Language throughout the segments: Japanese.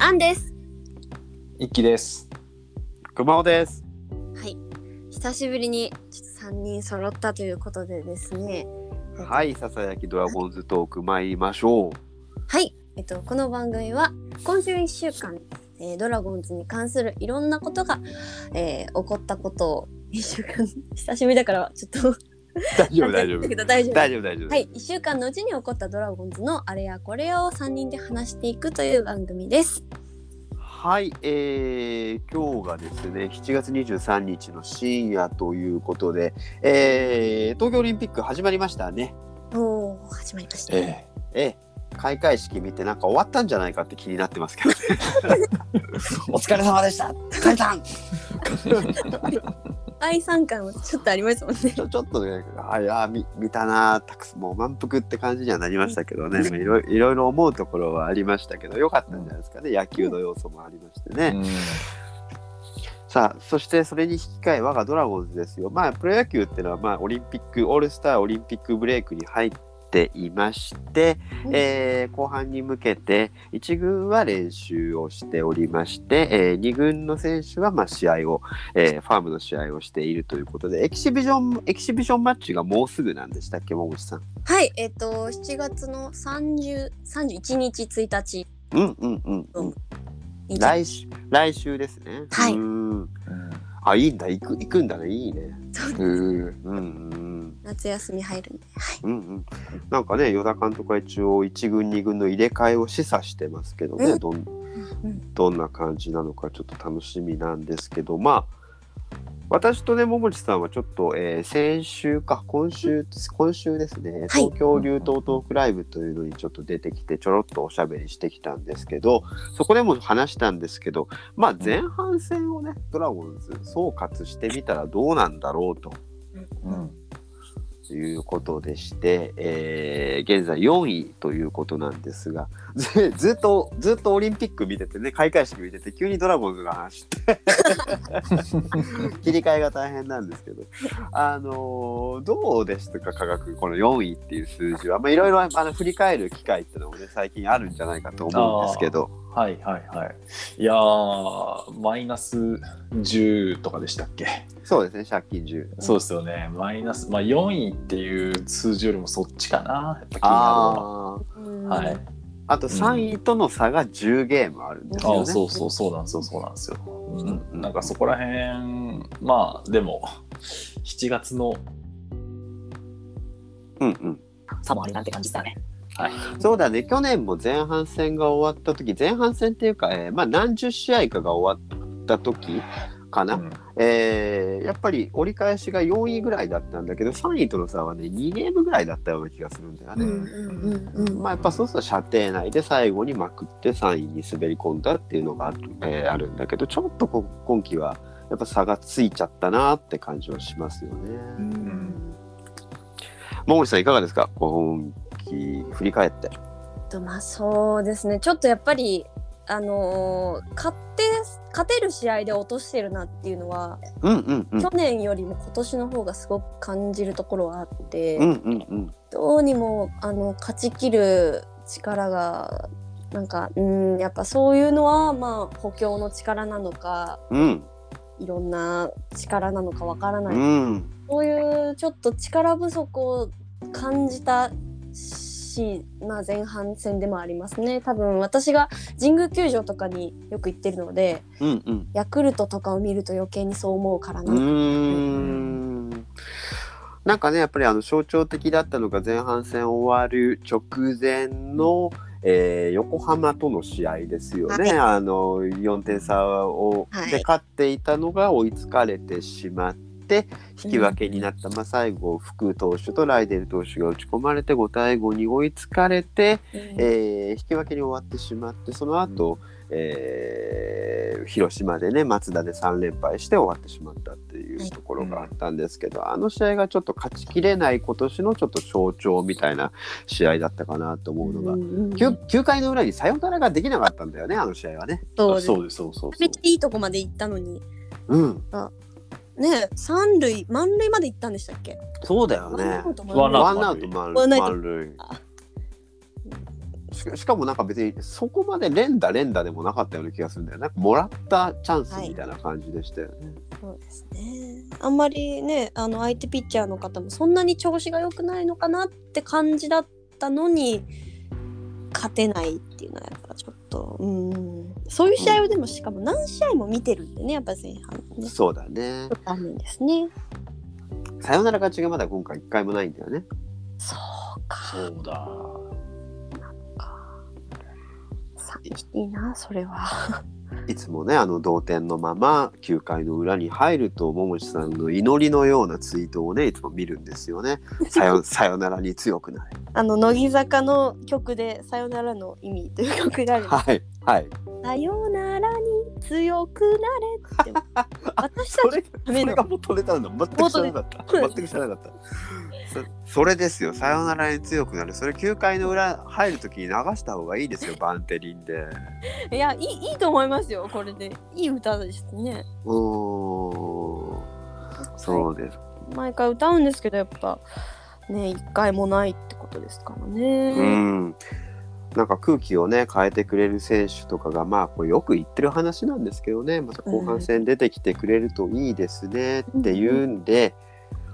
アンです。一気です。熊尾です。はい。久しぶりにちょっと三人揃ったということでですね。はい、ささやきドラゴンズトーク参りましょう。はい。えっとこの番組は今週一週間、えードラゴンズに関するいろんなことが、えー起こったことを一週間 久しぶりだからちょっと 大丈夫、大丈夫大丈夫。大丈夫、大丈夫。はい、1週間のうちに起こったドラゴンズのあれやこれやを3人で話していくという番組です。はい、えー、今日がですね、7月23日の深夜ということで、えー、東京オリンピック始まりましたね。おお始まりました。えー、えー、開会式見てなんか終わったんじゃないかって気になってますけどね。お疲れ様でした。疲れたん。愛参感はちょっとありますもんね。ちょちょっとね、あいや見見たなたくさんもう満腹って感じにはなりましたけどね、いろいろいろいろ思うところはありましたけど、良かったんじゃないですかね、野球の要素もありましてね。さあ、そしてそれに引き換え、我がドラゴンズですよ。まあ、プロ野球っていうのは、まあ、オリンピック、オールスターオリンピックブレイクに入っていまして、うんえー後半に向けて、1軍は練習をしておりまして、え2軍の選手は、まあ、試合を、えーファームの試合をしているということで、エキシビジョン、エキシビションマッチがもうすぐなんでしたっけ、桃地さん。はい、えっ、と7月の30 31日1日うんうんうん、うん。に来週、来週ですね。はいうーんあ、いいんだ、行く、行くんだね、いいね。そううんうん夏休み入るんで、はい。うんうん、なんかね、与田監督は一応1軍、2軍の入れ替えを示唆してますけどね、うん。どんうんどんな感じなのかちょっと楽しみなんですけど、まあ、私とね、桃地さんはちょっと、えー先週か、今週、今週ですね、はい。東京流闘トークライブというのにちょっと出てきて、ちょろっとおしゃべりしてきたんですけど、そこでも話したんですけど、まあ、前半戦をね、ドラゴンズ総括してみたらどうなんだろうと。うん。ということでして、えー現在4位ということなんですがず ずっとずっとオリンピック見ててね開会式見てて急にドラゴンズが話して 切り替えが大変なんですけどあのーどうでしたか科学？この4位っていう数字はまあいろいろあの振り返る機会っていうのもね最近あるんじゃないかと思うんですけどはいはいはい。いやー、マイナス10とかでしたっけ？そうですね借金10そうですよね。マイナス、まあ4位っていう数字よりもそっちかな。やっぱ気になるのは。はい。あと3位との差が10ゲームあるんですよね。あそうそうそうなんですよ。そうなんですよ。うん。うん、なんかそこら辺まあでも7月のうんうん。差もあるなんて感じだね。はい。そうだね、去年も前半戦が終わった時前半戦っていうか、えーまあ、何十試合かが終わった時かな、うん。えーやっぱり折り返しが4位ぐらいだったんだけど3位との差はね2ゲームぐらいだったような気がするんだよね。うん。うんうんうんまあ、やっぱそうすると射程内で最後にまくって3位に滑り込んだっていうのがある,、えーあるんだけどちょっとこ今季はやっぱ差がついちゃったなって感じはしますよね。うん。桃地さんいかがですか？今季振り返って。とまあそうですね。ちょっとやっぱりあのー勝って勝てる試合で落としてるなっていうのは、うんうんうん。去年よりも今年の方がすごく感じるところはあって、うんうんうん。どうにもあの勝ちきる力がなんかうんやっぱそういうのはまあ補強の力なのかうん。いろんな力なのかわからない、うん。そういうちょっと力不足を感じたし、まあ、前半戦でもありますね。多分私が神宮球場とかによく行ってるのでうんうん。ヤクルトとかを見ると余計にそう思うからうな、ーん。なんかねやっぱりあの象徴的だったのが前半戦終わる直前の、えー横浜との試合ですよね、あの4点差を、はい。で勝っていたのが追いつかれてしまって引き分けになった、まあ、最後福投手とライデル投手が打ち込まれて5対5に追いつかれて、うん。えー引き分けに終わってしまってその後、えー広島でね松田で3連敗して終わってしまったっていうところがあったんですけど、あの試合がちょっと勝ちきれない今年のちょっと象徴みたいな試合だったかなと思うのが、うんうん 9, 9回の裏にサヨナラができなかったんだよねあの試合はね。そうです。そうですそうそうそう。めっちゃいいとこまで行ったのに。うん、ね三塁満塁まで行ったんでしたっけ？そうだよね。ワンアウト満塁満塁。しかもなんか別にそこまで連打連打でもなかったような気がするんだよね。なんかもらったチャンスみたいな感じでしたよね。そうですね。あんまりね、あの相手ピッチャーの方もそんなに調子が良くないのかなって感じだったのに勝てないっていうのはやっぱと、うん、そういう試合をでもしかも何試合も見てるんでね、やっぱ前半ね。そうだねちょ。っとあるんですね。サヨナラ勝ちがまだ今回一回もないんだよね。そうか。そうだ。寂しいな、それは。いつもねあの同点のまま9回の裏に入ると桃地さんの祈りのようなツイートをねいつも見るんですよね。さよさよならに強くなれ。あの乃木坂の曲で「さよならの意味」という曲があるんです はいはい。さよならに強くなれって 私たちそれためのそれが元ネタなの？全く知らなかった。全く知らなかった。そそれですよ。さよならに強くなる。それ9回の裏入るときに流した方がいいですよ。バンテリンで。いやいいいいと思いますよこれで。いい歌ですね。うー。ん。そうです。毎回歌うんですけどやっぱね一回もないってことですからうね、ん。なんか空気をね変えてくれる選手とかがまあこれよく言ってる話なんですけどね。また後半戦出てきてくれるといいですねっていうんで、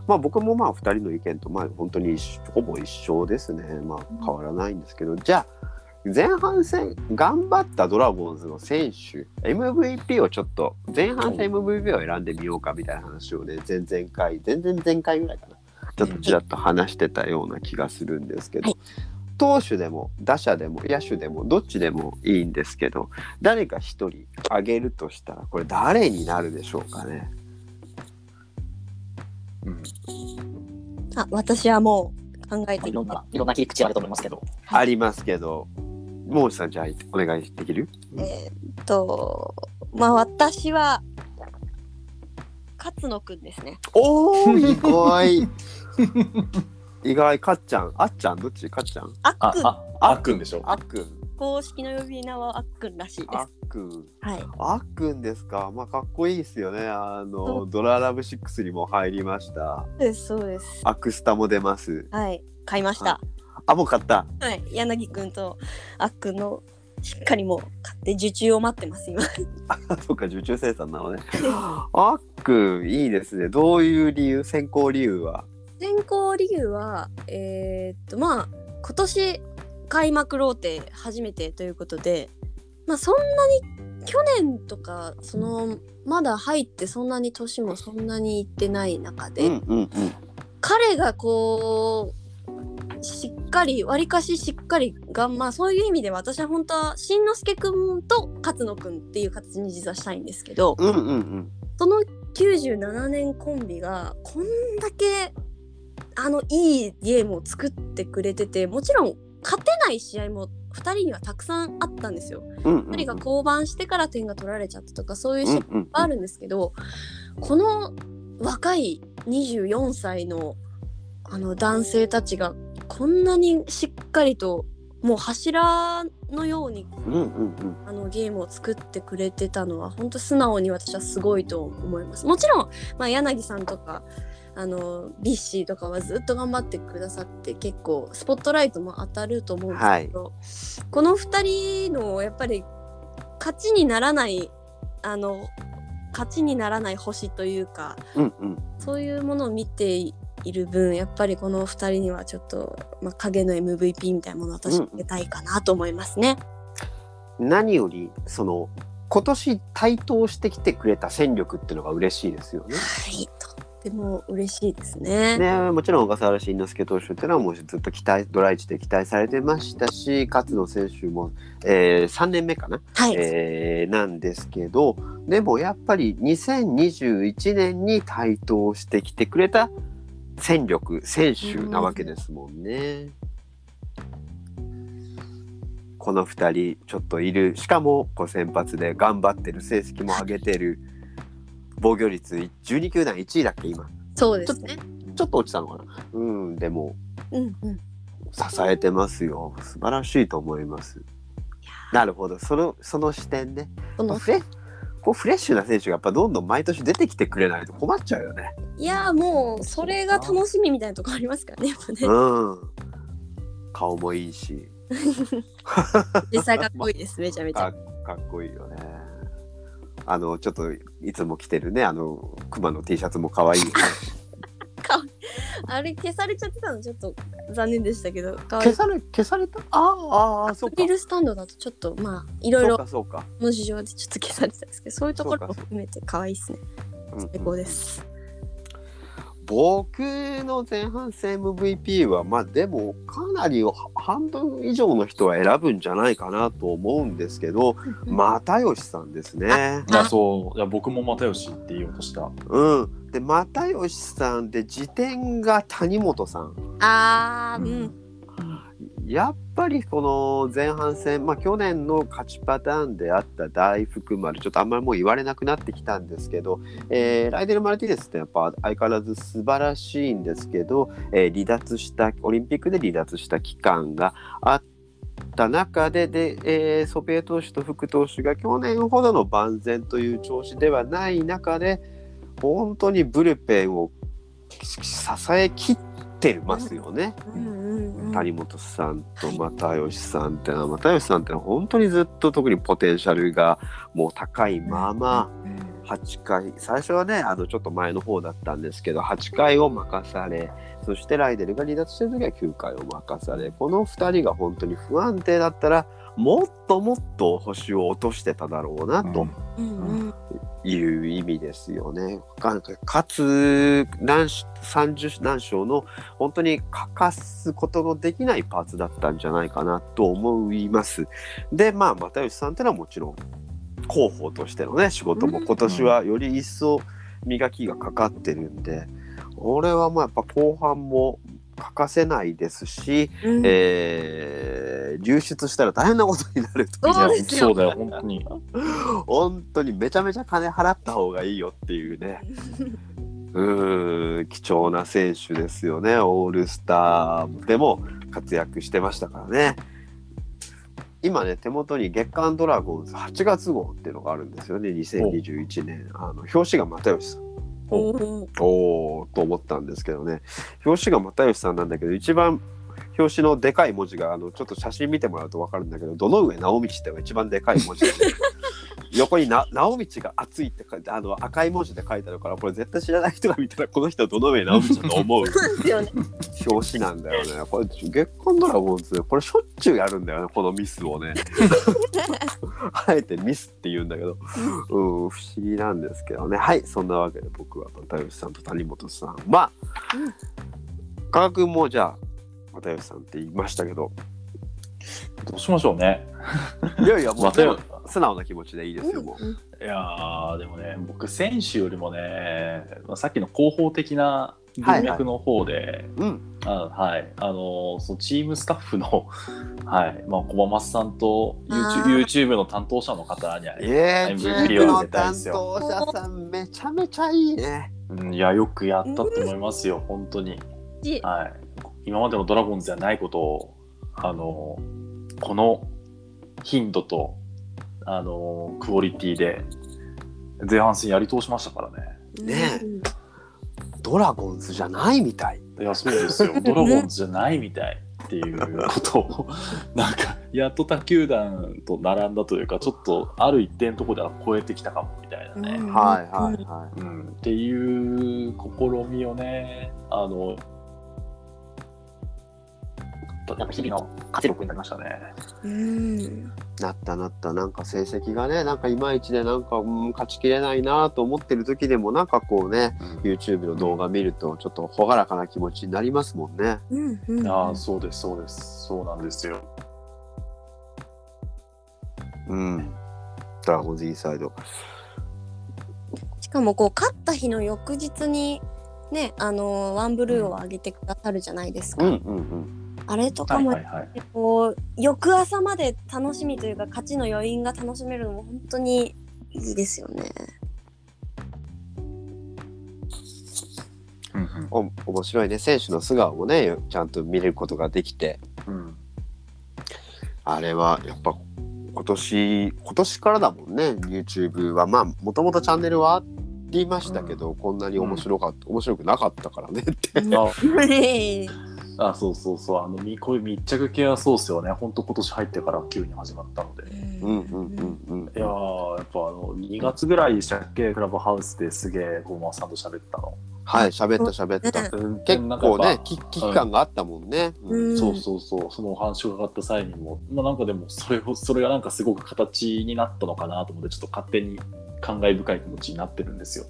まあ僕もまあ2人の意見とまあ本当にほぼ一緒ですね。まあ変わらないんですけど。じゃあ前半戦頑張ったドラゴンズの選手 MVP をちょっと前半戦 MVP を選んでみようかみたいな話をね前々回前々前回ぐらいかな。ちょっとちらっと話してたような気がするんですけど、はい。投手でも打者でも野手でもどっちでもいいんですけど誰か一人挙げるとしたらこれ誰になるでしょうかね？うん。あ私はもう考えていろんな、いろんな切り口あると思いますけど、ありますけどもうさんじゃあお願いできる？えーっとまあ私は勝野くんですね。おー意外。意外かっちゃん。あっちゃん？どっち？かっちゃん？ああっくん、あ、あっくんでしょ？あっくん。公式の呼び名はあっくんらしいであっすくん。はい。あっくんですか？まあかっこいいですよね。あそのドララブ6にも入りました。そうですそうです。アクスタも出ます。はい。買いましたあもう買った。はい。柳くんとあっくんのしっかりもう買って受注を待ってます今。あ そっか受注生産なのね。あっくんいいですね。どういう理由？選考理由は？選考理由はえーっとまあ今年開幕ローテ初めてということでまあそんなに去年とかそのまだ入ってそんなに年もそんなにいってない中で、うんうんうん。彼がこうしっかりわりかししっかりがまあそういう意味では私は本当はしんのすけくんと勝野くんっていう形に実はしたいんですけどうんうんうん。その97年コンビがこんだけあのいいゲームを作ってくれててもちろん勝てない試合も2人にはたくさんあったんですよ。うんうん2人が降板してから点が取られちゃったとかそういう試合うんうんあるんですけど、この若い24歳のあの男性たちがこんなにしっかりともう柱のようにうんうんうん。あのゲームを作ってくれてたのは本当素直に私はすごいと思います。もちろん、まあ、柳さんとかあのビッシーとかはずっと頑張ってくださって結構スポットライトも当たると思うんですけど、この2人のやっぱり勝ちにならないあの勝ちにならない星というかうんうん。そういうものを見ている分やっぱりこの2人にはちょっと、まあ、影の MVP みたいなものを私あげたいかなと思いますね。何よりその今年台頭してきてくれた戦力っていうのが嬉しいですよね。はい、ても嬉しいですね。ね、もちろん小笠原慎之介投手っていうのはもうずっと期待ドライチで期待されてましたし勝野選手も、えー、3年目かな、はい、えーなんですけどでもやっぱり2021年に台頭してきてくれた戦力選手なわけですもんね。この2人ちょっといる。しかもこう先発で頑張ってる成績も上げてる。防御率12球団1位だっけ今。そうですね。ちょっと落ちたのかな。うんでもうんうん。支えてますよ。素晴らしいと思います。なるほど。そのその視点ね。こうフレッシュな選手がやっぱどんどん毎年出てきてくれないと困っちゃうよねいやーもうそれが楽しみみたいなとこありますからねやっぱね。うん。顔もいいし。実際かっこいいですめちゃめちゃ。か かっこいいよね。あのちょっといつも着てるねあのクマの T シャツも可愛い。いい。あれ消されちゃってたのちょっと残念でしたけど消され消された？ああああそうか。アクリ。ルスタンドだとちょっとまあいろいろ。の事情でちょっと消されてたんですけどそういうところも含めて可愛いですね。うんうん。最高です僕の前半戦 MVP はまあでもかなり半分以上の人は選ぶんじゃないかなと思うんですけど又吉さんですね。いやそう。いや僕も又吉って言おうとした。うん、で又吉さんで辞典が谷本さん。あーうんやっぱりこの前半戦、まあ、去年の勝ちパターンであった大福丸ちょっとあんまりもう言われなくなってきたんですけど、えーライデル・マルティネスってやっぱ相変わらず素晴らしいんですけど、えー離脱したオリンピックで離脱した期間があった中でで、えーソペイ投手と福投手が去年ほどの万全という調子ではない中で本当にブルペンを支えきってますよね。谷本さんと又吉さんってのは又吉さんってのは本当にずっと特にポテンシャルがもう高いまま8回最初はねあのちょっと前の方だったんですけど8回を任されそしてライデルが離脱してる時は9回を任されこの2人が本当に不安定だったらもっともっと星を落としてただろうなと。いう意味ですよね。かかつ何し30何章の本当に欠かすことのできないパーツだったんじゃないかなと思います。でまあ又吉さんってのはもちろん広報としてのね仕事も今年はより一層磨きがかかってるんで俺はまあやっぱ後半も欠かせないですし、うん。えー流出したら大変なことになるという。そうですよ。そうだよ本当に。本当にめちゃめちゃ金払った方がいいよっていうね。うーん貴重な選手ですよねオールスターでも活躍してましたからね。今ね手元に月刊ドラゴンズ8月号っていうのがあるんですよね2021年。あの表紙が又吉さんおおと思ったんですけどね。表紙が又吉さんなんだけど一番表紙のでかい文字があのちょっと写真見てもらうと分かるんだけど「どの上直道」ってのが一番でかい文字で、横にな「直道が熱い」って書いてあの赤い文字で書いてあるからこれ絶対知らない人が見たらこの人はどの上直道だと思う？表紙なんだよね。これ月刊ドラゴンズこれしょっちゅうやるんだよねこのミスをね。あえてミスって言うんだけど、うん、不思議なんですけどね。はいそんなわけで僕は又吉さんと谷本さんまあ加賀君もじゃあ又吉さんって言いましたけどどうしましょうね。いやいやもう素直な気持ちでいいですよもう。うんいやーでもね僕選手よりもねまあさっきの広報的な文脈の方で、うん。あはい。あのーそのチームスタッフのはい。まあ小松さんとあ YouTube, の担当者の方には、え MVP ー、はの担絶対ですよ。当者さんめちゃめちゃいいね。うんいやよくやったと思いますよ本当に。しはい。今までのドラゴンズじゃないことをあのーこの頻度とあのークオリティで前半戦やり通しましたからねねドラゴンズじゃないみたい。いや、そうですよ。ドラゴンズじゃないみたいっていうことを、なんか、やっと他球団と並んだというか、ちょっとある一定のところでは超えてきたかもみたいなね。うんはいはいはうん、っていう試みをね、あの、なんか日々の活力になりましたね。うんい。なったなったなんか成績がねなんかいまいちでなんか、うん、勝ちきれないなと思ってる時でもなんかこうね YouTube の動画見るとちょっと朗らかな気持ちになりますもんね。うんうんああ、そうです、そうです。そうなんですよ。うん。ドラゴンズインサイド。しかもこう勝った日の翌日にねあのワンブルーを上げてくださるじゃないですか、うんうんうん。あれとはかも、いはいはい。こう翌朝まで楽しみというか勝ちの余韻が楽しめるのも本当にいいですよね。うんお面白いね。選手の素顔もねちゃんと見れることができて。うん。うんあれはやっぱ今年今年からだもんね。YouTube は。まあもともとチャンネルはありましたけど、こんなに面白かった、面白くなかったからねって あそうそうそう。あの、みこういう密着系はそうっすよね。本当今年入ってから急に始まったので。うんうんうんうん。いやー、やっぱあの、2月ぐらいでしたっけ？クラブハウスですげえ、ゴーマさんと喋ったの。はい喋った喋った。うん結構ね危危機感があったもんね、うん。うん。そうそうそう、そのお話がかかった際にも、まあ、なんかでもそれを、それがなんかすごく形になったのかなと思って、ちょっと勝手に感慨深い気持ちになってるんですよ。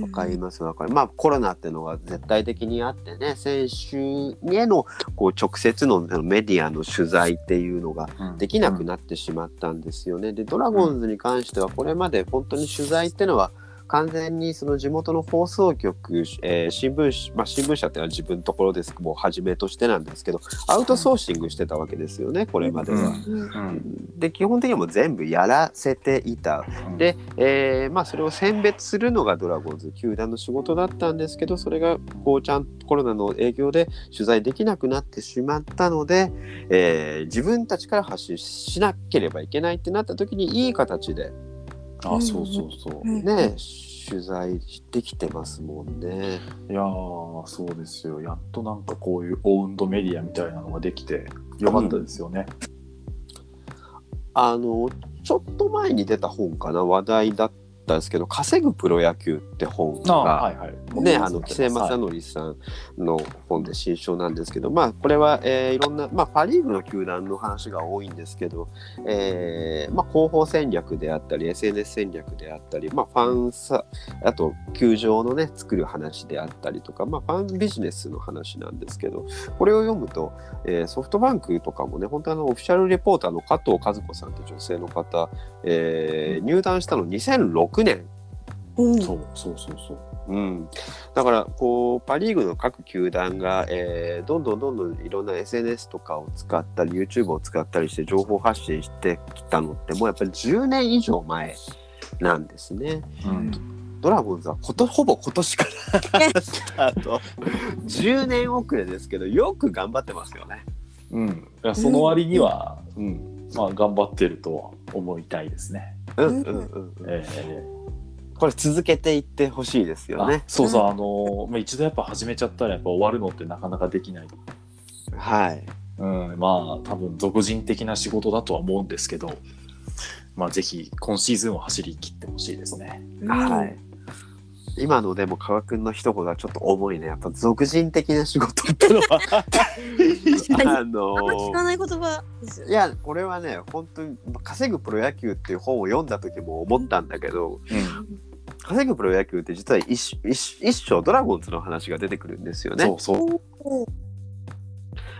わかりますわかる。まあコロナっていうのが絶対的にあってね選手へのこう直接のメディアの取材っていうのができなくなってしまったんですよね。でドラゴンズに関してはこれまで本当に取材っていうのは完全にその地元の放送局、えー新聞社、まあ、新聞社っていうのは自分のところですもうはじめとしてなんですけどアウトソーシングしてたわけですよねこれまでは。うん。うん。で基本的にはもう全部やらせていた。うん。で、えーまあ、それを選別するのがドラゴンズ球団の仕事だったんですけどそれがこうちゃんコロナの影響で取材できなくなってしまったので、えー自分たちから発信しなければいけないってなった時にいい形で、あ、そうそうそう。うんね、取材できてますもんね。いやー、そうですよ。やっとなんかこういうオウンドメディアみたいなのができて、よかったですよね。あのちょっと前に出た本かな話題だったんですけど「稼ぐプロ野球」って本が、はいはい。ね、あの、木瀬正則さんの本で新書なんですけど、まあ、これは、えーいろんな、まあ、パ・リーグの球団の話が多いんですけど、えーまあ、広報戦略であったり、SNS 戦略であったり、まあ、ファンさ、あと、球場のね、作る話であったりとか、まあ、ファンビジネスの話なんですけど、これを読むと、えーソフトバンクとかもね、本当あの、オフィシャルレポーターの加藤和子さんって女性の方、えー入団したの2006年。うん。そうそうそうそう。うん、だからこうパ・リーグの各球団が、えーどんどんどんどんいろんな SNS とかを使ったり YouTube を使ったりして情報発信してきたのってもうやっぱり10年以上前なんですね。うん。ドラゴンズはことほぼ今年からスタート。10年遅れですけどよく頑張ってますよね。うん、その割には、うんまあ、頑張ってるとは思いたいですね。うんうんうんうん、ええこれ続けていってほしいですよあね。そうそう、あのまあ、一度やっぱ始めちゃったらやっぱ終わるのってなかなかできない。はい。うん、まあ多分俗人的な仕事だとは思うんですけど、まあぜひ今シーズンを走り切ってほしいですね。はい。今のでも川君の一言はちょっと重いね。やっぱ俗人的な仕事ってのは あのあんま聞かない言葉ですよいやこれはね本当に「稼ぐプロ野球」っていう本を読んだ時も思ったんだけどうん、「稼ぐプロ野球」って実は一一一章ドラゴンズの話が出てくるんですよね。そうそう。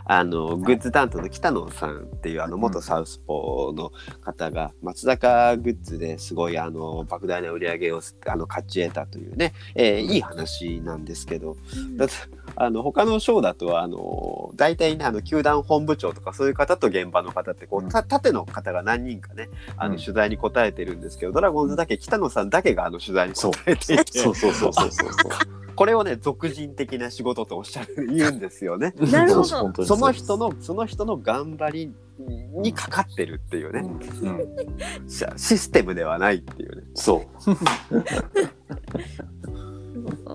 あのグッズ担当の北野さんっていうあの元サウスポーの方が松坂グッズですごいあの莫大な売り上げをあの勝ち得たというね、えーいい話なんですけど。だってあの他の賞だとあの大体ねあの球団本部長とかそういう方と現場の方ってこう、た縦の方が何人かねあのうん。取材に答えてるんですけど、ドラゴンズだけ北野さんだけがあの取材に答えていて。そう。そうそうそうそうそう。これをね俗人的な仕事とおっしゃる言うんですよね。なるほど。その人のその人の頑張りにかかってるっていうね、うん。うん、シシステムではないっていうね。そう。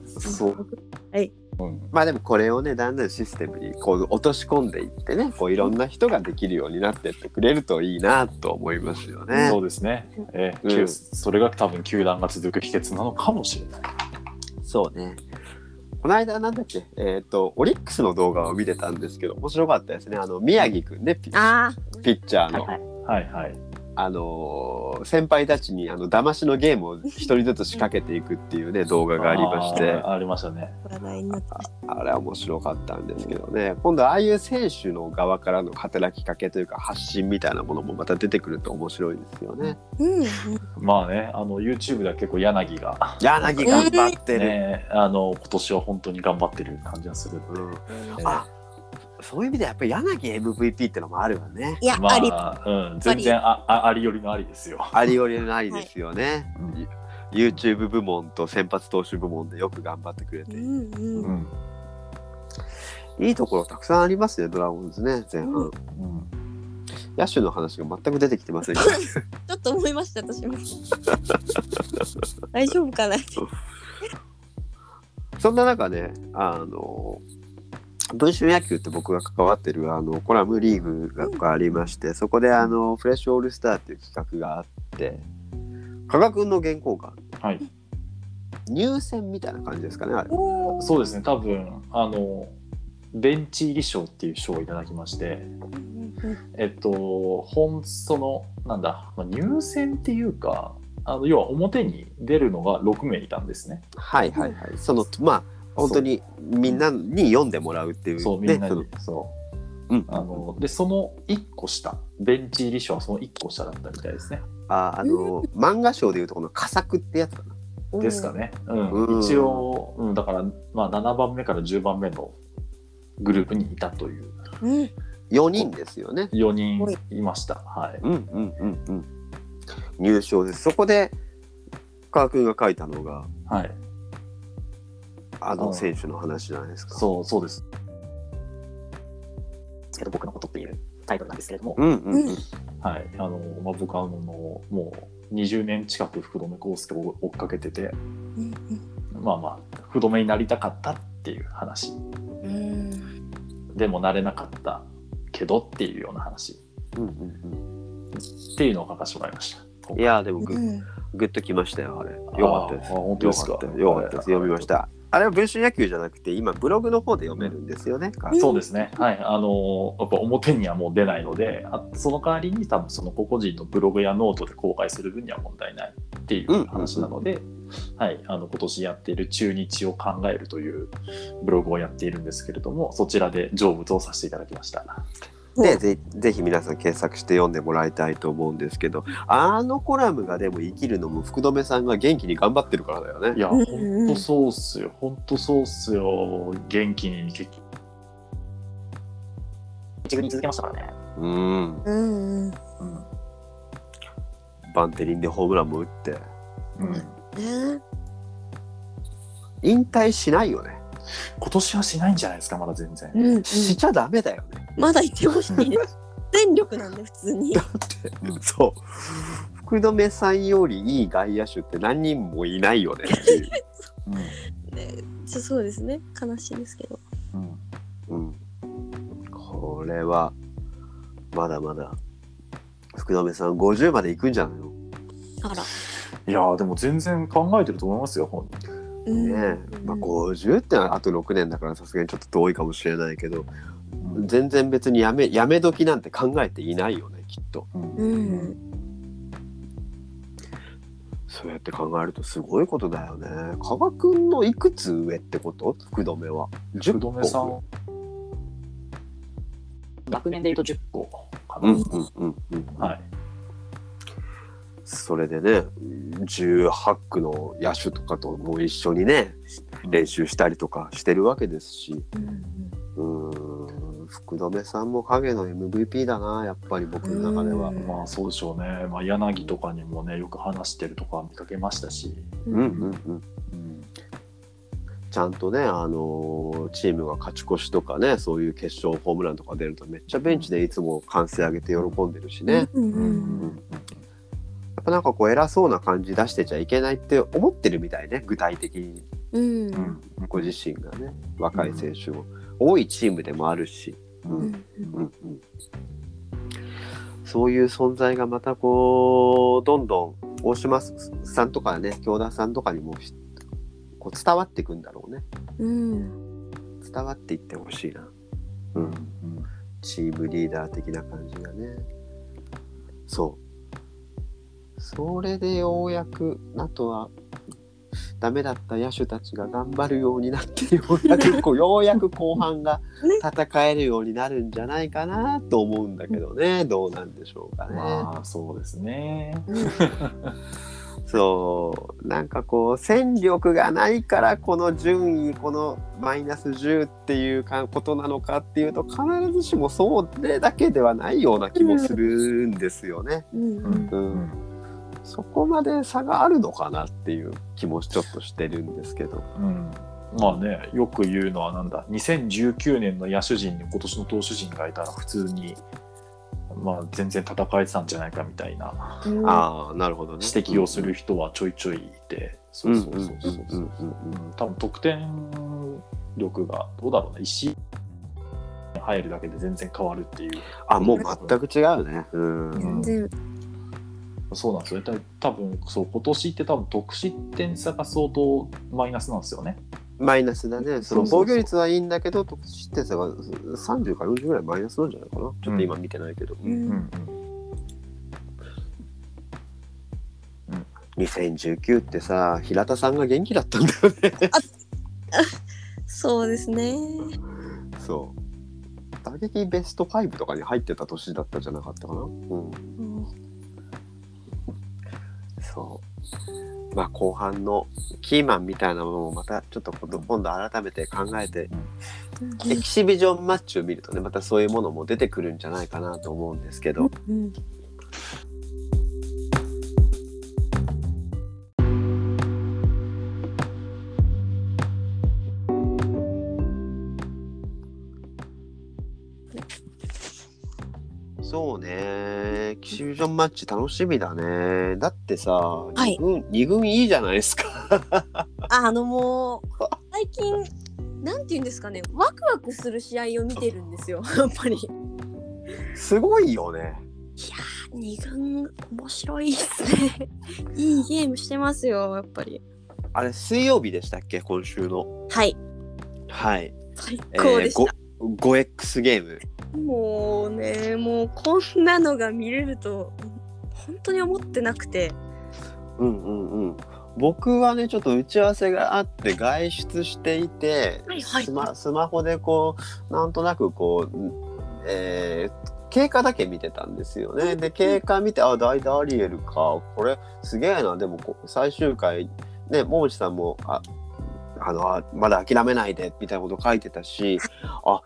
そううんまあでもこれをねだんだんシステムにこう落とし込んでいってねこういろんな人ができるようになってってくれるといいなと思いますよね。そうですね。えうんーそれが多分球団が続く秘訣なのかもしれない。そうね。この間なんだっけ？えっ、とオリックスの動画を見てたんですけど面白かったですねあの宮城くんねピッチャーの、はいはいはい。あのー先輩たちにあの騙しのゲームを一人ずつ仕掛けていくっていうね動画がありまして。ありましたね。あれは面白かったんですけどね。今度ああいう選手の側からの働きかけというか発信みたいなものもまた出てくると面白いですよね。たうん。うんまあね、あの YouTube では結構柳が、柳頑張ってる、ね、あの今年は本当に頑張ってる感じがする。う。ん、えあそういう意味でやっぱり柳 MVP ってのもあるわね。いや、まあり。あ、うん、全然ああありよりのありですよ。ありよりのありですよね。うん。YouTube 部門と先発投手部門でよく頑張ってくれて、うんうんうん。いいところたくさんありますねドラゴンズね前半、うん。うん。野手の話が全く出てきてません ちょっと思いました私も。大丈夫かな。そんな中ねあの文春野球って僕が関わってるあのコラムリーグががありまして、そこであのフレッシュオールスターっていう企画があって加賀君の原稿がはい。入選みたいな感じですかねあれ。そうですね、多分、あの、ベンチ入り賞っていう賞をいただきまして、えっと、本、その、なんだ、まあ、入選っていうか、あの要は表に出るのが6名いたんですね。はいはいはい。そのまあ本当にみんなに読んでもらうっていう、ね、そう、みんなに。そう。うん、あの、で、その1個下、ベンチ入り賞はその1個下だったみたいですね。ああの漫画賞でいうとこの佳作ってやつかな。ですかね。うん。うん一応、うん、だから、まあ、7番目から10番目のグループにいたといううん。4人ですよね。4人いました。はい。うんうんうんうん。入賞です。そこで加賀君が書いたのがはい。あのうん選手の話じゃないですか。そう、そうです。けど僕のことっていうタイトルなんですけれども、うんうんうん。はい。あの、まあ、僕はあの、もう20年近く福留孝介を追っかけてて、うんまあまあ、福留になりたかったっていう話。うんでもなれなかったけどっていうような話うんうんっていうのを書かせてもらいました。うん。いやーでもグッうんグッときましたよあれ。よかったです。あー本当ですか？よかったよかったです。読みました。あれは文春野球じゃなくて今ブログの方で読めるんですよね。そうですね。はい。あの、やっぱ表にはもう出ないので、あその代わりに多分その個々人のブログやノートで公開する分には問題ないっていう話なので、はい。あの、今年やっている中日を考えるというブログをやっているんですけれども、そちらで成仏をさせていただきました。でぜぜひ皆さん検索して読んでもらいたいと思うんですけどあのコラムがでも生きるのも福留さんが元気に頑張ってるからだよね。いや、うんほんとそうっすよ。ほんとそうっすよ。元気に結局。一軍に続けましたからね。うんうんうんうん。バンテリンでホームランも打ってうんね引退しないよね。今年はしないんじゃないですか、まだ全然。うんうんしちゃダメだよね。まだいてほしい。全力なんで普通に。そう福留さんよりいい外野手って何人もいないよねっていう。うんねそそうですね悲しいですけど。うんうん、これはまだまだ福留さん50まで行くんじゃないの？あら。いやーでも全然考えてると思いますよ、ほんうん。ね。え、まあ、50ってあと6年だからさすがにちょっと遠いかもしれないけどうん全然別にやめやめ時なんて考えていないよねきっと。うん。うん。そうやって考えるとすごいことだよね。加賀君のいくつ上ってこと？福留は。福留さん、学年で言うと10 10個かな。うんうんうんうん。はい。それでね18区の野手とかとも一緒にね練習したりとかしてるわけですしうんうーん福留さんも影の MVP だなやっぱり僕の中では。うんまあそうでしょうね。まあ柳とかにもね、よく話してるとか見かけましたし。うんうんうん、うん。ちゃんとね、あのーチームが勝ち越しとかねそういう決勝ホームランとか出るとめっちゃベンチでいつも歓声上げて喜んでるしね、うんううんんやっぱなんかこう偉そうな感じ出してちゃいけないって思ってるみたいね具体的に。うん。うん。ご自身がね。若い選手も。多いチームでもあるし、ううん。んうん。うん。そういう存在がまたこうどんどん大島さんとかね京田さんとかにもしこう伝わっていくんだろうね。うん。伝わっていってほしいな、ううんん、チームリーダー的な感じがね。そうそれでようやくあとはダメだった野手たちが頑張るようになってようやくこうようやく後半が戦えるようになるんじゃないかなと思うんだけどね。どうなんでしょうかね。まあそうですね。そう。なんかこう戦力がないからこの順位このマイナス10っていうかことなのかっていうと必ずしもそれだけではないような気もするんですよね。うん。うん。うんそこまで差があるのかなっていう気もちょっとしてるんですけど。うんまあね、よく言うのはなんだ、2019年の野手陣に今年の投手陣がいたら普通に、まあ全然戦えてたんじゃないかみたいなうんああなるほどね。指摘をする人はちょいちょいいて、そうそうそうそうそう。うんうんうんうん多分得点力がどうだろうな、石に入るだけで全然変わるっていう。あもう全く違うねうん全然そうなんですよ。多分そう今年って多分得失点差が相当マイナスなんですよね。マイナスだね。その防御率はいいんだけど得失点差が30か40ぐらいマイナスなんじゃないかな。ちょっと今見てないけど、うん。うんうん。2019ってさ平田さんが元気だったんだよね。そうですね。そう。打撃ベスト5とかに入ってた年だったんじゃなかったかな。うん。うんそう。まあ後半のキーマンみたいなものもまたちょっと今度今度改めて考えてエキシビジョンマッチを見るとねまたそういうものも出てくるんじゃないかなと思うんですけどジョンマッチ楽しみだね。だってさ、い。二軍二軍いいじゃないですか。あのもう最近なんて言うんですかね。ワクワクする試合を見てるんですよ。やっぱり。すごいよね。二軍面白いっすね。いいゲームしてますよやっぱり。あれ水曜日でしたっけ？今週の。はい。はい。最高でした、5X ゲームもうねもうこんなのが見れると本当に思ってなくて。うんうんうん。僕はねちょっと打ち合わせがあって外出していて、はいはい。スマスマホでこうなんとなくこう、えー経過だけ見てたんですよね。で経過見てあ代打アリエルか。これすげえな。でも最終回ね桃地さんもああのあまだ諦めないでみたいなこと書いてたしあ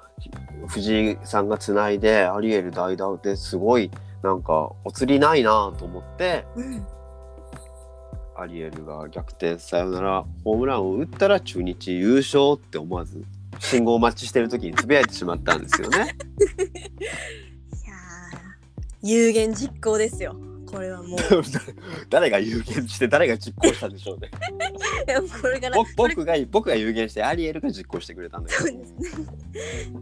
藤井さんがつないでアリエル代打ですごいなんかお釣りないなと思ってうんアリエルが逆転サヨナラホームランを打ったら中日優勝って思わず信号待ちしてる時につぶやいてしまったんですよね。いやー有言実行ですよこれはもう 誰が有言して誰が実行したんでしょうね。これから僕僕が僕が有言してアリエルが実行してくれたんだけどね。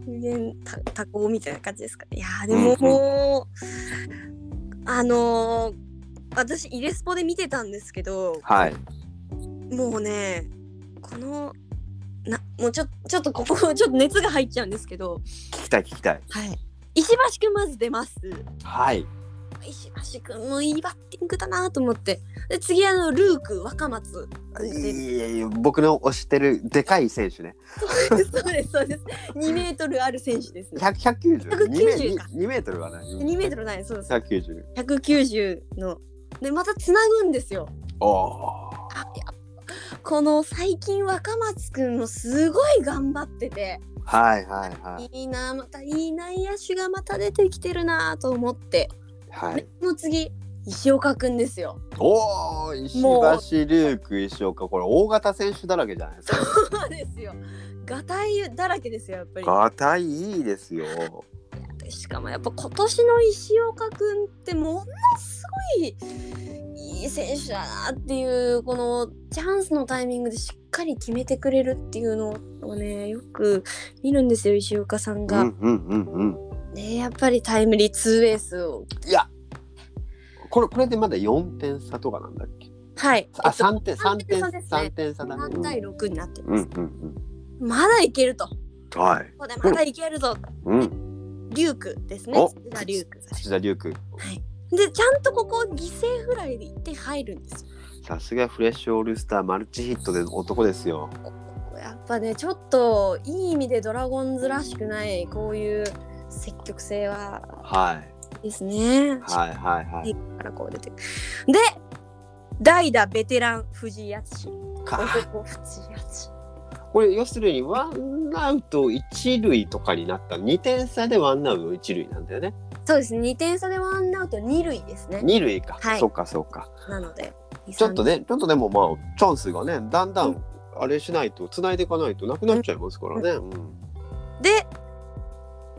有言た多幸みたいな感じですかね。いやーでももう、あのー私イレスポで見てたんですけどはい。もうねこのなもうちょちょっとここちょっと熱が入っちゃうんですけど聞きたい聞きたい。はい石橋くんまず出ますはい。石橋くんもいいバッティングだなと思って。で次あのルーク若松。いやいや僕の推してるでかい選手ね。そうですそうですそうです。2メートルある選手です。ね100 190 190か。2メートルはない。2メートルないそうです。190。190の。でまたつなぐんですよ。この最近若松くんもすごい頑張ってて。はいはいはい。いいなまたいい内野手がまた出てきてるなと思って、はいの次石岡くんですよおお石橋ルーク石岡これ大型選手だらけじゃないですか。そうですよガタイだらけですよやっぱりガタイいいですよ。しかもやっぱ今年の石岡くんってものすごいいい選手だなっていうこのチャンスのタイミングでしっかり決めてくれるっていうのをねよく見るんですよ石岡さんうが。んうんうんうん。ねやっぱりタイムリーツーベースをいやこれこれでまだ4点差とかなんだっけ？はいあ、えっと3点3点差ですね3点差だね。3対6になってうます、んうんまだいけるとこうん。はい。こでまだいけるぞ、うん。リュークですねお土田リューク土田龍空。はいでちゃんとここ犠牲フライで1点入るんですよさすがフレッシュオールスターマルチヒットで男ですよ。やっぱねちょっといい意味でドラゴンズらしくないこういう積極性ははい。ですね。はいはいはい。からこう出てで代打ベテラン藤井敦か男藤井敦これ要するにワンアウト一塁とかになった2点差でワンアウト一塁なんだよね。そうですね2点差でワンアウト2塁ですね二塁か。はいそっかそっか。なのでちょっとね、ちょっとでもまあチャンスがね、だんだんあれしないと繋いでいかないとなくなっちゃいますからね。うんで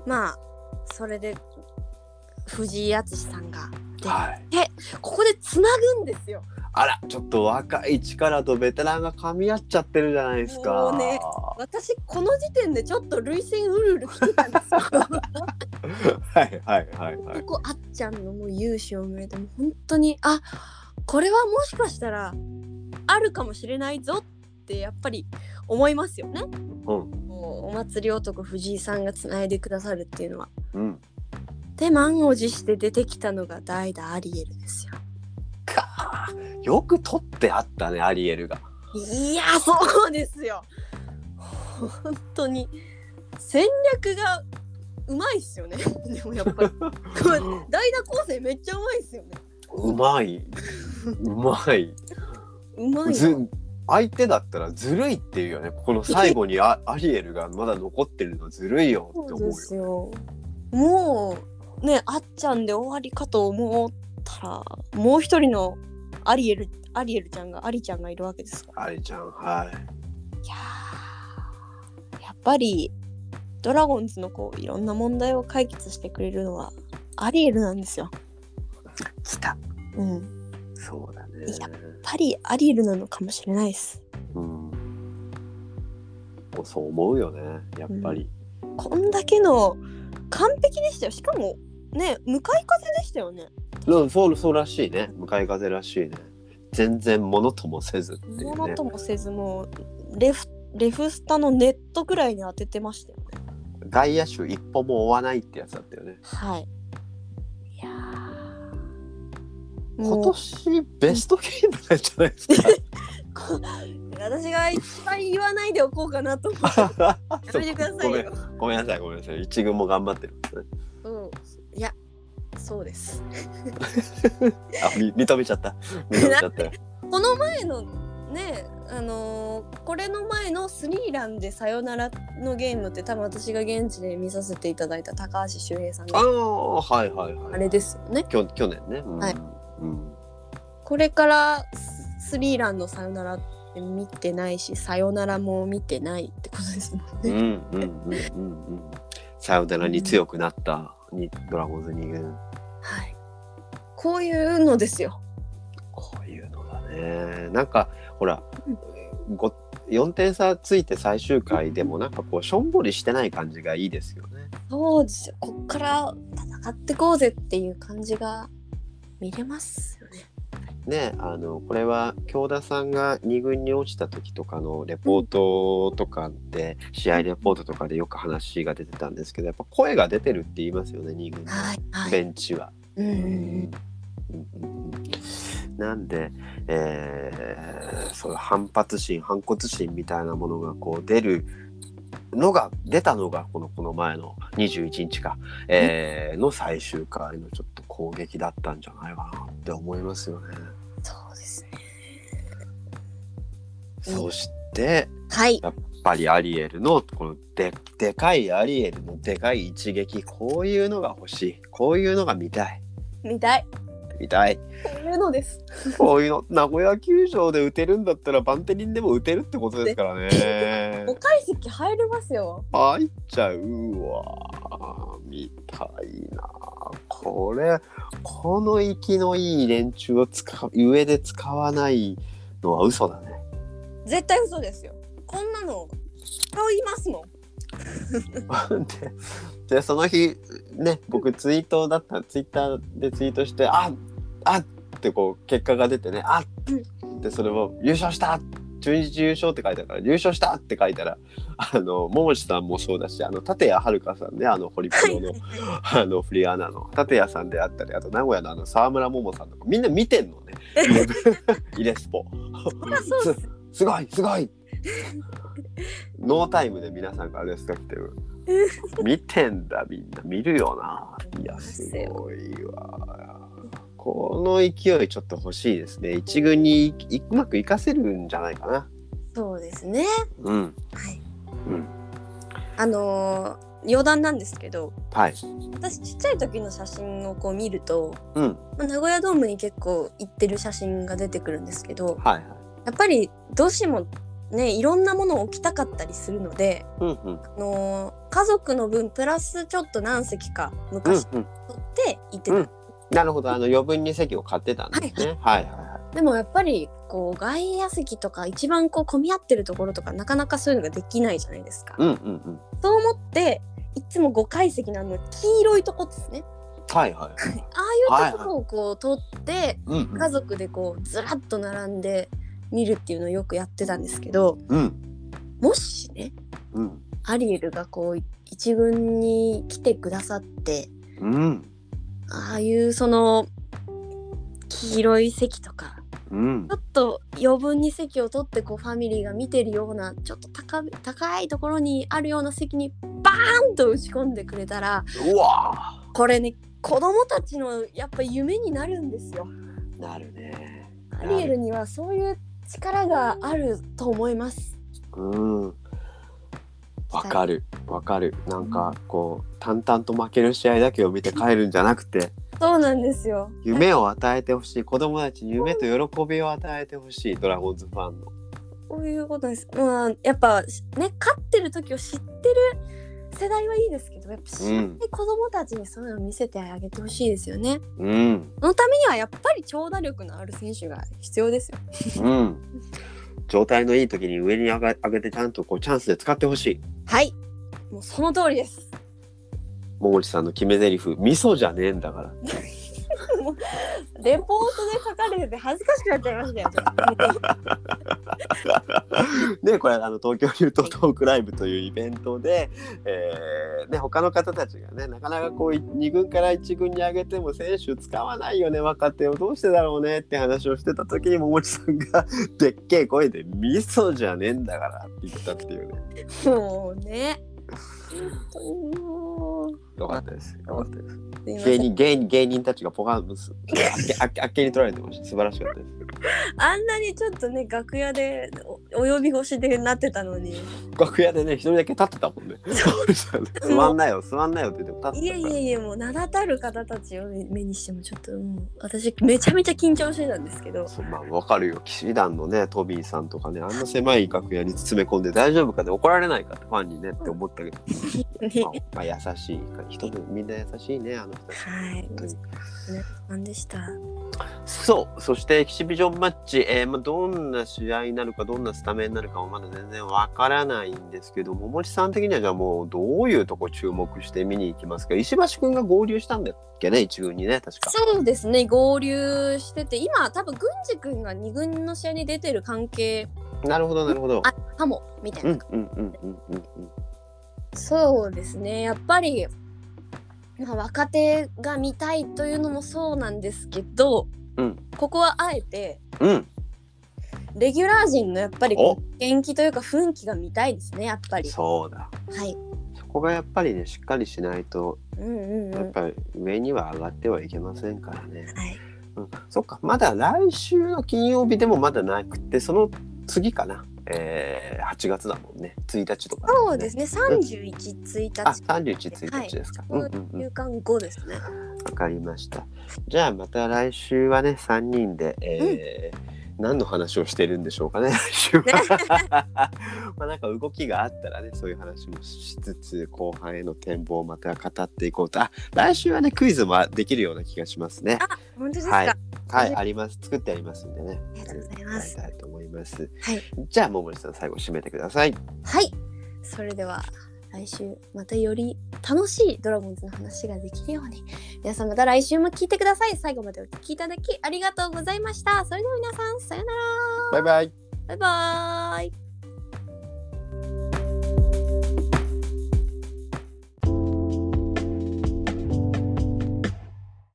まあそれで藤井敦さんがではい。ここでつなぐんですよあら、ちょっと若い力とベテランが噛み合っちゃってるじゃないですか。もうね私この時点でちょっと涙腺うるうるきてたんですよ。はいはいはいはい。ここあっちゃんのもう勇姿を見れてもう本当にあこれはもしかしたらあるかもしれないぞってやっぱり思いますよね。うんお祭り男藤井さんがつないでくださるっていうのは。うん。で満を持して出てきたのが代打アリエルですよ。かよく取ってあったねアリエルが。いやそうですよ。本当に戦略がうまいっすよね。でもやっぱり これ代打構成めっちゃうまいっすよね。うまい。うまい。うまい相手だったらずるいっていうよね。この最後にアアリエルがまだ残ってるのずるいよって思うよ。ですよ。もうねあっちゃんで終わりかと思ったらもう一人のアリエルアリエルちゃんがアリちゃんがいるわけですから。アリちゃんはい。いやーやっぱりドラゴンズのこういろんな問題を解決してくれるのはアリエルなんですよ。来た。うん。そうだね。いやぱりアリエルなのかもしれないです。うん。そう思うよね。やっぱり。こんだけの完璧でしたよ。しかもね向かい風でしたよね。うん、そうそうらしいね。向かい風らしいね。全然ものともせずっていうねものと。もせずもうレフレフスタのネットぐらいに当ててましたよね。外野手一歩も追わないってやつだったよね。はい。い今年ベストゲームなんじゃないですか？こ 私が一番言わないでおこうかなと思って やめてくださいごめんよ。ごめんなさいごめんなさい。一軍も頑張ってるね。うん。いや、そうです。あみ認めちゃった。認めちゃったよ。この前のね、あのーこれの前のスリーランでサヨナラのゲームって多分私が現地で見させていただいた高橋周平さんあのあはいはいはい。あれですよね。きょ去年ね。うんはいうん。これからススリーランのサヨナラって見てないし、サヨナラも見てないってことですもんうんね。うんうんうんうん。サヨナラに強くなったにドラゴンズ2軍。はい。こういうのですよ。こういうのだね。なんかほら、ご4点差ついて最終回でもなんかこうしょんぼりしてない感じがいいですよね。そうですよ。こっから戦ってこうぜっていう感じが見れますよね。ねあのこれは京田さんが2軍に落ちた時とかのレポートとかで、試合レポートとかでよく話が出てたんですけどやっぱ声が出てるって言いますよね2軍のはい。はい。ベンチは。うんうんうん。うんうんうんなんで、えーそういう反発心反骨心みたいなものがこう出るのが出たのがこのこの前の21日か、えーの最終回のちょっと攻撃だったんじゃないかなって思いますよね。そうですね。うんそしてはい。やっぱりアリエルのこのででかいアリエルのでかい一撃こういうのが欲しいこういうのが見たい見たい。見たいこういうのです。こういうの名古屋球場で打てるんだったらバンテリンでも打てるってことですからね5階席入れますよ。入っちゃうわ見たいなこれこの息のいい連中を使う上で使わないのは嘘だね絶対嘘ですよ。こんなの使いますもん。ででその日ね僕ツイートだったツイッターでツイートしてああってこう結果が出てねあってそれを優勝した中日優勝って書いてあるから優勝したって書いたらあの桃地さんもそうだしあの立谷遥さんねあのホリプロのあのフリーアナの立谷さんであったりあと名古屋のあの沢村桃さんとかみんな見てんのね。イレスポ。す。すごいすごい。ノータイムで皆さんからレスが来てる。見てんだみんな。見るよな。いやすごいわこの勢いちょっと欲しいですね。一軍にいうまくいかせるんじゃないかな。そうですね。うん。はい。うん。あのー余談なんですけど、はい。私ちっちゃい時の写真をこう見ると、うん。まあ名古屋ドームに結構行ってる写真が出てくるんですけど、はいはい。やっぱりどうしてもねいろんなものを置きたかったりするので、うんうん。あのー家族の分プラスちょっと何席かうん昔うん。取って行ってた、うんなるほど。あの余分に席を買ってたんですね。はいはい。はでもやっぱりこう外野席とか一番こう混み合ってるところとかなかなかそういうのができないじゃないですか。うんうんうん。そう思っていつも5階席のあの黄色いとこですね。はいはい。ああいうところをこう取ってうんうん。家族でこうずらっと並んで見るっていうのをよくやってたんですけどうん。もしねうん。アリエルがこう一軍に来てくださってうんああいうその黄色い席とかうんちょっと余分に席を取ってこうファミリーが見てるようなちょっと高め高いところにあるような席にバーンと打ち込んでくれたらこれね子供たちのやっぱ夢になるんですよ。ーなるね。アリエルにはそういう力があると思います。うん。わかるわかる。なんかこう淡々と負ける試合だけを見て帰るんじゃなくてそうなんですよ。夢を与えてほしい子供たちに夢と喜びを与えてほしいドラゴンズファンの。こういうことです。まあやっぱね勝ってる時を知ってる世代はいいですけどやっぱ知らない子供たちにそういうのを見せてあげてほしいですよね。うんそのためにはやっぱり長打力のある選手が必要ですよ。うん。状態のいい時に上に上げてちゃんとこうチャンスで使ってほしい。はい。もうその通りです。桃地さんの決め台詞味噌じゃねえんだから。レポートで書かれてて恥ずかしくなっちゃいましたよ。ちょっとでこれあの東京流とトークライブというイベントで、えーね、他の方たちがねなかなかこう2軍から1軍に上げても選手使わないよね若手をどうしてだろうねって話をしてた時に桃地さんがでっけえ声で「味噌じゃねえんだから」って言ったっていうねもうね。本当にもう。よかったです。よかったです。芸ん。人芸人芸人たちがポカンす。あっけあっけに取られてました。素晴らしかったです。あんなにちょっとね楽屋でおお呼び越しでなってたのに。楽屋でね一人だけ立ってたもんね。座んなよ座んなよって言っても立いってたから。えいえいえもう名だたる方たちを目にしてもちょっともう私めちゃめちゃ緊張してたんですけど。そうまあわかるよ。騎士団のねトビーさんとかねあんな狭い楽屋に詰め込んで大丈夫かで怒られないかってファンにねって思ったけど、まあ、まあ優しい人でみんな優しいねあの人はい。本でしたそう。そしてエキシビジョンマッチ、えーまあ、どんな試合になるかどんなスタメンになるかもまだ全然わからないんですけど桃地さん的にはじゃあもうどういうとこ注目して見に行きますか？石橋くんが合流したんだっけね一軍にね確か。そうですね。合流してて今多分郡司君が2軍の試合に出てる関係なるほどなるほど。あかもみたいな、うんうんうんうんうんうんそうですね。やっぱり、まあ、若手が見たいというのもそうなんですけど、うん。ここはあえてうん。レギュラー陣のやっぱりお。元気というか雰囲気が見たいですねやっぱり。そうだ。はい。そこがやっぱりねしっかりしないとうんうんうん。やっぱり上には上がってはいけませんからね。はい。うん、そっか。まだ来週の金曜日でもまだなくてその次かな、えー、8月だもんね1日とか、そうですね31、1日あ31、1日ですか。うんはいうんうん入館後ですね。わかりました。じゃあまた来週はね3人で、えー何の話をしてるんでしょうかね来週は。まあなんか動きがあったらねそういう話もしつつ後半への展望をまた語っていこうとあ来週はねクイズもできるような気がしますね。本当ですか。はいははい、あります。作ってありますんでね。ありがとうございますと思います。い。じゃあ、桃地さん、最後締めてください。はい。それでは来週またより楽しいドラゴンズの話ができるように皆さんまた来週も聞いてください。最後までお聞きいただきありがとうございました。それでは皆さんさようなら。バイバイ。バイバーイ。